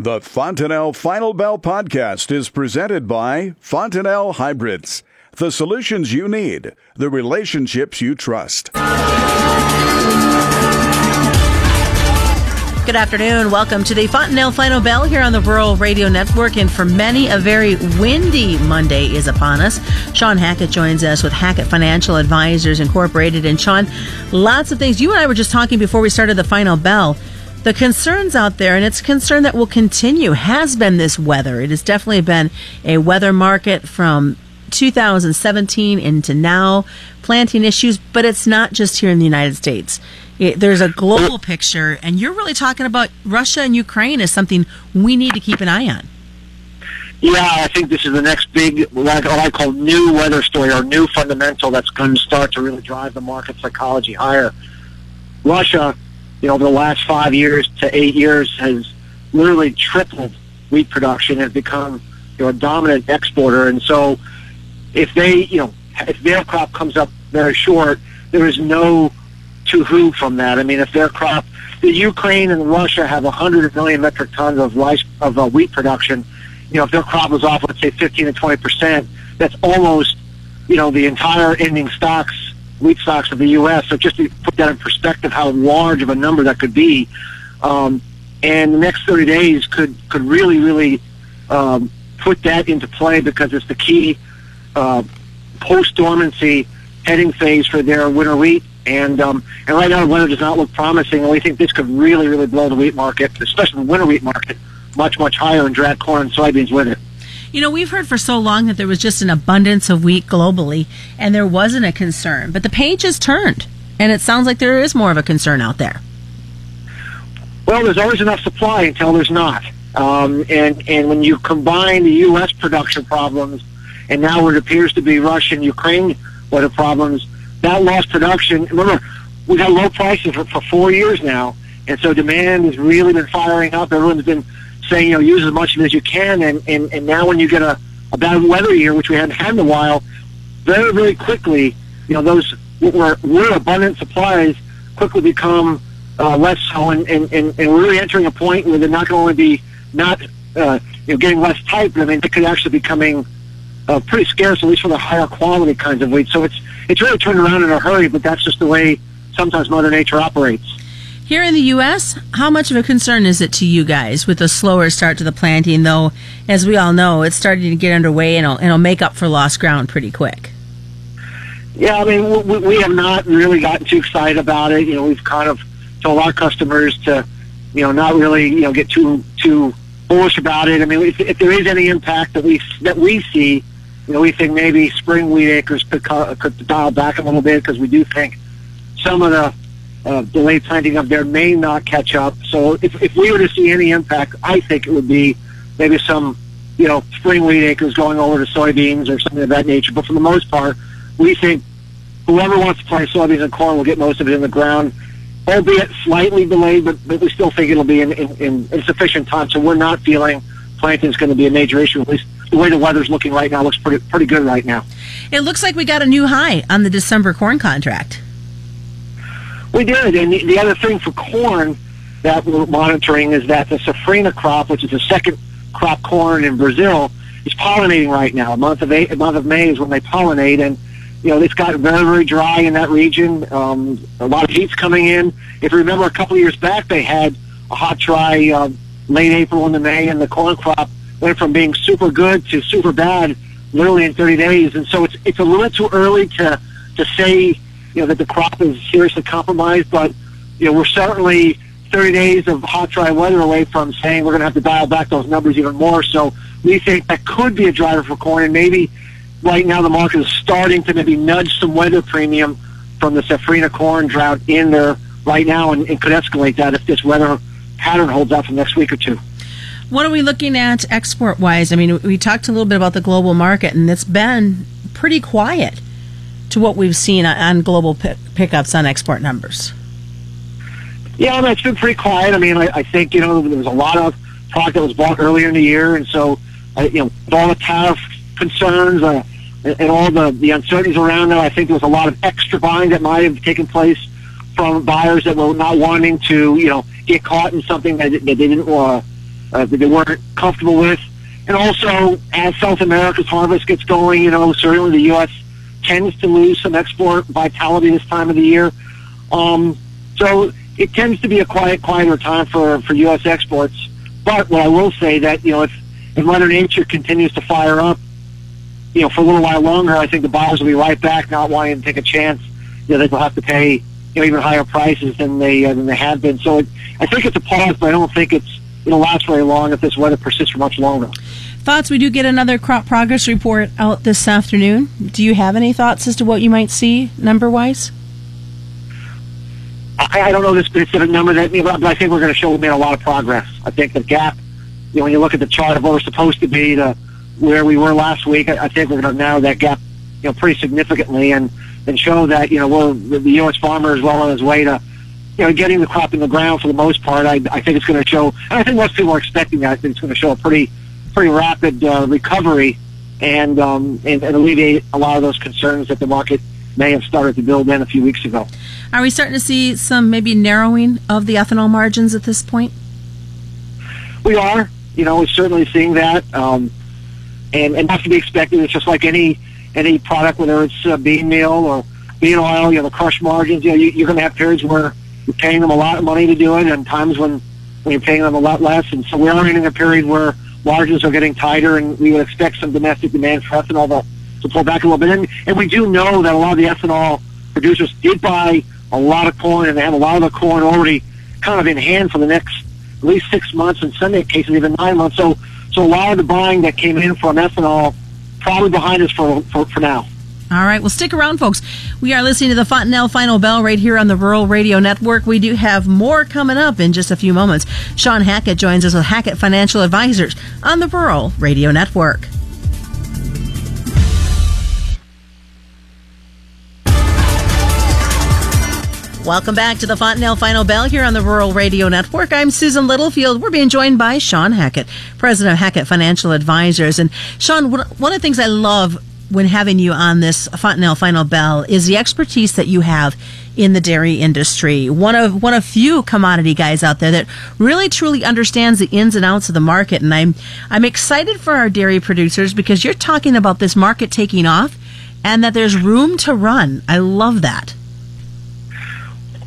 The Fontanelle Final Bell podcast is presented by Fontanelle Hybrids. The solutions you need, the relationships you trust. Good afternoon. Welcome to the Fontanelle Final Bell here on the Rural Radio Network. And for many, a very windy Monday is upon us. Shawn Hackett joins us with Hackett Financial Advisors Incorporated. And Shawn, lots of things. You and I were just talking before we started the Final Bell the concerns out there, and it's a concern that will continue, has been this weather. It has definitely been a weather market from 2017 into now, planting issues, but it's not just here in the United States. It, there's a global picture, and you're really talking about Russia and Ukraine as something we need to keep an eye on. Yeah, I think this is the next big, what I call new weather story or new fundamental that's going to start to really drive the market psychology higher. Russia you know, over the last five years to eight years has literally tripled wheat production and become, you know, a dominant exporter. And so if they, you know, if their crop comes up very short, there is no to who from that. I mean, if their crop, the Ukraine and Russia have 100 million metric tons of rice, of uh, wheat production, you know, if their crop was off, let's say 15 to 20 percent, that's almost, you know, the entire ending stocks wheat stocks of the U.S. So just to put that in perspective, how large of a number that could be, um, and the next 30 days could could really really um, put that into play because it's the key uh, post dormancy heading phase for their winter wheat. And um, and right now the weather does not look promising, and we think this could really really blow the wheat market, especially the winter wheat market, much much higher and drag corn and soybeans with it. You know, we've heard for so long that there was just an abundance of wheat globally and there wasn't a concern, but the page has turned and it sounds like there is more of a concern out there. Well, there's always enough supply until there's not. Um, and, and when you combine the U.S. production problems and now what appears to be Russia and Ukraine weather problems, that lost production, remember, we've had low prices for, for four years now, and so demand has really been firing up. Everyone's been saying, you know, use as much of it as you can. And, and, and now when you get a, a bad weather year, which we haven't had in a while, very, very quickly, you know, those were, were abundant supplies quickly become uh, less so. And, and, and, and we're really entering a point where they're not going to be not, uh, you know, getting less tight, but I mean, they could actually be becoming uh, pretty scarce, at least for the higher quality kinds of wheat. So it's, it's really turned around in a hurry, but that's just the way sometimes Mother Nature operates. Here in the U.S., how much of a concern is it to you guys with a slower start to the planting? Though, as we all know, it's starting to get underway and it'll, it'll make up for lost ground pretty quick. Yeah, I mean, we, we have not really gotten too excited about it. You know, we've kind of told our customers to, you know, not really, you know, get too too bullish about it. I mean, if, if there is any impact that we that we see, you know, we think maybe spring wheat acres could could dial back a little bit because we do think some of the uh, delayed planting up there may not catch up. So if, if we were to see any impact, I think it would be maybe some, you know, spring wheat acres going over to soybeans or something of that nature. But for the most part, we think whoever wants to plant soybeans and corn will get most of it in the ground, albeit slightly delayed, but, but we still think it'll be in, in, in, in sufficient time. So we're not feeling planting is going to be a major issue. At least the way the weather's looking right now looks pretty pretty good right now. It looks like we got a new high on the December corn contract. We did, and the, the other thing for corn that we're monitoring is that the safrinha crop, which is the second crop corn in Brazil, is pollinating right now. A month of eight, month of May is when they pollinate, and you know it's got very very dry in that region. Um, a lot of heat's coming in. If you remember, a couple of years back they had a hot dry uh, late April into May, and the corn crop went from being super good to super bad literally in 30 days. And so it's it's a little too early to to say you know, that the crop is seriously compromised. But, you know, we're certainly 30 days of hot, dry weather away from saying we're going to have to dial back those numbers even more. So we think that could be a driver for corn. And maybe right now the market is starting to maybe nudge some weather premium from the Safrinha corn drought in there right now and, and could escalate that if this weather pattern holds out for next week or two. What are we looking at export wise? I mean, we talked a little bit about the global market, and it's been pretty quiet to what we've seen on global pickups on export numbers? Yeah, I mean, it's been pretty quiet. I mean, I, I think you know there was a lot of product that was bought earlier in the year, and so uh, you know, with all the tariff concerns uh, and, all the the uncertainties around it, I think there was a lot of extra buying that might have taken place from buyers that were not wanting to you know get caught in something that, that they didn't uh, uh, that they weren't comfortable with. And also, as South America's harvest gets going, you know, certainly the U.S. tends to lose some export vitality this time of the year. Um, so it tends to be a quiet, quieter time for, for U.S. exports. But what I will say that, you know, if, if Mother Nature continues to fire up, you know, for a little while longer, I think the buyers will be right back, not wanting to take a chance. You know, they'll have to pay, you know, even higher prices than they uh, than they have been. So it, I think it's a pause, but I don't think it's it'll last very long if this weather persists for much longer. Thoughts? We do get another crop progress report out this afternoon. Do you have any thoughts as to what you might see number wise? I, I don't know the specific number that, but I think we're going to show we made a lot of progress. I think the gap, you know, when you look at the chart of where we're supposed to be to where we were last week, I, I think we're going to narrow that gap, you know, pretty significantly and and show that you know we're the U.S. farmer is well on his way to you know, getting the crop in the ground for the most part, I, I think it's going to show. And I think most people are expecting that. I think it's going to show a pretty, pretty rapid uh, recovery, and, um, and and alleviate a lot of those concerns that the market may have started to build in a few weeks ago. Are we starting to see some maybe narrowing of the ethanol margins at this point? We are. You know, we're certainly seeing that, um, and and that's to be expected. It's just like any any product, whether it's uh, bean meal or bean oil. You know, the crush margins. You know, you, you're going to have periods where you're paying them a lot of money to do it, and times when, when you're paying them a lot less. And so we are in a period where margins are getting tighter, and we would expect some domestic demand for ethanol to, to pull back a little bit. And, and we do know that a lot of the ethanol producers did buy a lot of corn, and they have a lot of the corn already kind of in hand for the next at least six months, and some cases even nine months. So, so a lot of the buying that came in from ethanol probably behind us for, for, for now. All right. Well, stick around, folks. We are listening to the Fontanelle Final Bell right here on the Rural Radio Network. We do have more coming up in just a few moments. Shawn Hackett joins us with Hackett Financial Advisors on the Rural Radio Network. Welcome back to the Fontanelle Final Bell here on the Rural Radio Network. I'm Susan Littlefield. We're being joined by Shawn Hackett, president of Hackett Financial Advisors. And Shawn, one of the things I love when having you on this Fontanelle Final Bell is the expertise that you have in the dairy industry. One of one of few commodity guys out there that really truly understands the ins and outs of the market. And I'm I'm excited for our dairy producers because you're talking about this market taking off and that there's room to run. I love that.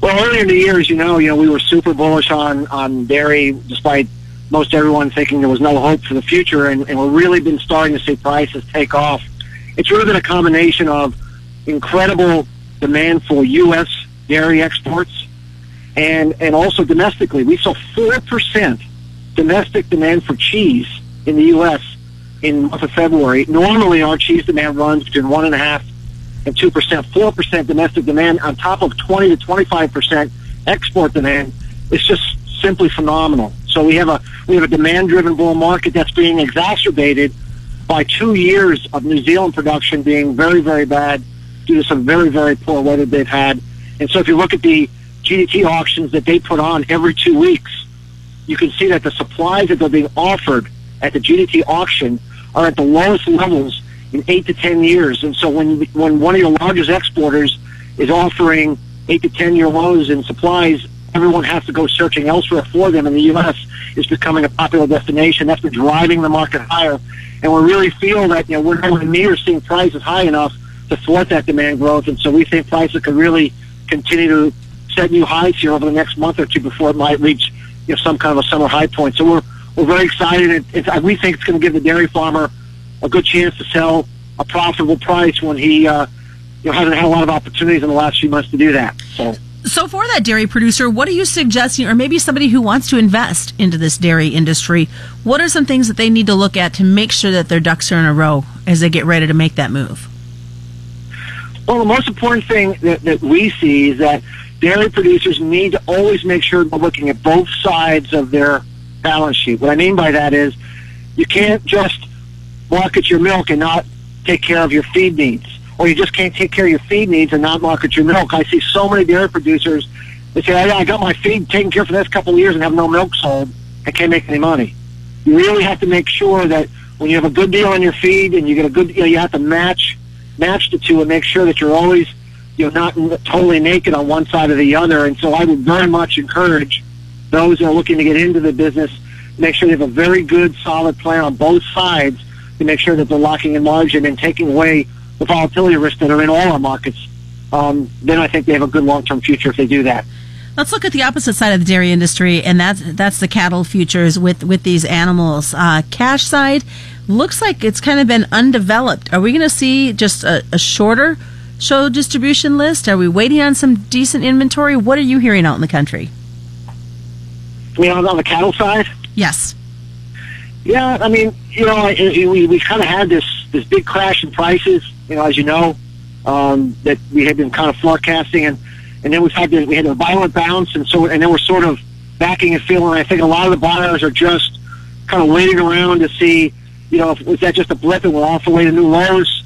Well, earlier in the year, as you know, you know we were super bullish on on dairy, despite most everyone thinking there was no hope for the future, and, and we've really been starting to see prices take off it's really been a combination of incredible demand for U.S. dairy exports and, and also domestically. We saw 4% domestic demand for cheese in the U.S. in the month of February. Normally, our cheese demand runs between 1.5 and 2%. 4% domestic demand on top of 20 to 25% export demand is just simply phenomenal. So we have a we have a demand driven bull market that's being exacerbated by two years of New Zealand production being very, very bad due to some very, very poor weather they've had. And so if you look at the GDT auctions that they put on every two weeks, you can see that the supplies that they're being offered at the GDT auction are at the lowest levels in eight to ten years. And so when when one of your largest exporters is offering eight to ten year lows in supplies, everyone has to go searching elsewhere for them. And the U.S. is becoming a popular destination. That's been driving the market higher and we really feel that you know we're nowhere near seeing prices high enough to thwart that demand growth, and so we think prices could really continue to set new highs here over the next month or two before it might reach you know some kind of a summer high point. So we're we're very excited. It, it's, we think it's going to give the dairy farmer a good chance to sell a profitable price when he uh, you know hasn't had a lot of opportunities in the last few months to do that. So. So, for that dairy producer, what are you suggesting, or maybe somebody who wants to invest into this dairy industry? What are some things that they need to look at to make sure that their ducks are in a row as they get ready to make that move? Well, the most important thing that, that we see is that dairy producers need to always make sure they're looking at both sides of their balance sheet. What I mean by that is you can't just market your milk and not take care of your feed needs or you just can't take care of your feed needs and not market your milk. I see so many dairy producers that say, I got my feed taken care of for the next couple of years and have no milk sold. I can't make any money. You really have to make sure that when you have a good deal on your feed and you get a good, you, know, you have to match match the two and make sure that you're always, you know, not totally naked on one side or the other. And so I would very much encourage those that are looking to get into the business make sure they have a very good, solid plan on both sides to make sure that they're locking in margin and taking away the volatility risks that are in all our markets, um, then I think they have a good long-term future if they do that. Let's look at the opposite side of the dairy industry, and that's that's the cattle futures with with these animals. Uh, cash side looks like it's kind of been undeveloped. Are we going to see just a, a shorter show distribution list? Are we waiting on some decent inventory? What are you hearing out in the country? You know, on the cattle side. Yes. Yeah, I mean, you know, we we kind of had this this big crash in prices. You know, as you know, um, that we had been kind of forecasting, and and then we've had the, we had a violent bounce, and so and then we're sort of backing and feeling. I think a lot of the buyers are just kind of waiting around to see, you know, if, was that just a blip and we're off the way to new lows,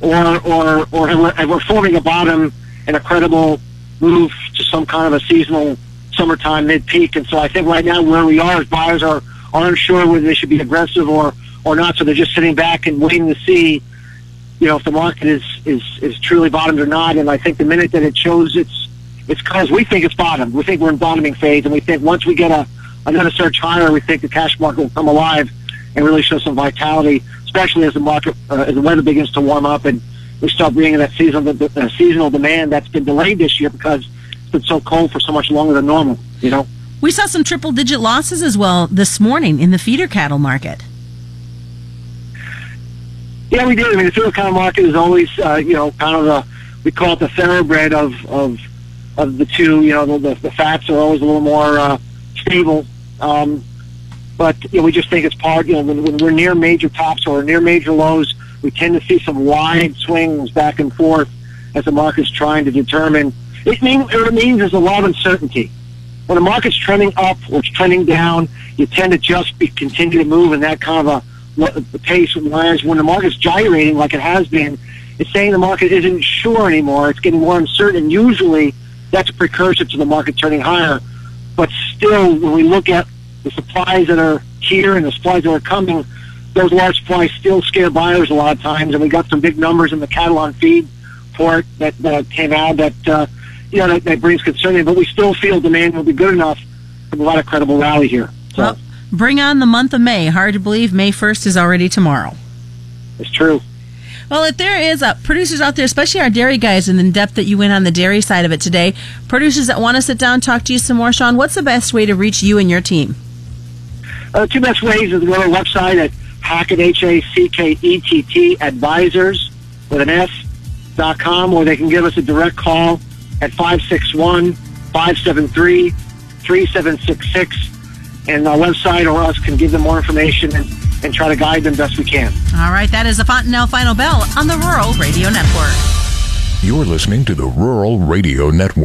or or or have we're, forming a bottom and a credible move to some kind of a seasonal summertime mid peak. And so I think right now where we are, is buyers are aren't sure whether they should be aggressive or or not. So they're just sitting back and waiting to see, you know, if the market is is is truly bottomed or not. And I think the minute that it shows it's it's because we think it's bottomed. We think we're in bottoming phase, and we think once we get a another surge higher, we think the cash market will come alive and really show some vitality, especially as the market uh, as the weather begins to warm up and we start bringing that seasonal uh, seasonal demand that's been delayed this year because it's been so cold for so much longer than normal. You know. We saw some triple digit losses as well this morning in the feeder cattle market. Yeah, we did. I mean, the feeder cattle market is always, uh, you know, kind of the we call it the thoroughbred of of of the two. You know, the the fats are always a little more uh, stable. Um, but you know, we just think it's part. You know, when, when we're near major tops or near major lows, we tend to see some wide swings back and forth as the market's trying to determine. It means what it means is a lot of uncertainty. When the market's trending up or it's trending down, you tend to just be continue to move in that kind of a, a pace. Whereas when the market's gyrating like it has been, it's saying the market isn't sure anymore. It's getting more uncertain. And usually, that's a precursor to the market turning higher. But still, when we look at the supplies that are here and the supplies that are coming, those large supplies still scare buyers a lot of times. And we got some big numbers in the cattle on feed report that, that came out that uh, you know that, that brings concern. in. But we still feel demand will be good enough to provide a credible rally here. So. Well, bring on the month of May. Hard to believe May 1st is already tomorrow. It's true. Well, if there is uh, producers out there, especially our dairy guys, and the depth that you went on the dairy side of it today, producers that want to sit down, talk to you some more, Shawn, what's the best way to reach you and your team? Uh, two best ways is to go to our website at Hackett, H-A-C-K-E-T-T, advisors with an S, dot com, or they can give us a direct call at 561-573-3766. And our website or us can give them more information and, and try to guide them best we can. All right, that is the Fontanelle Final Bell on the Rural Radio Network. You're listening to the Rural Radio Network.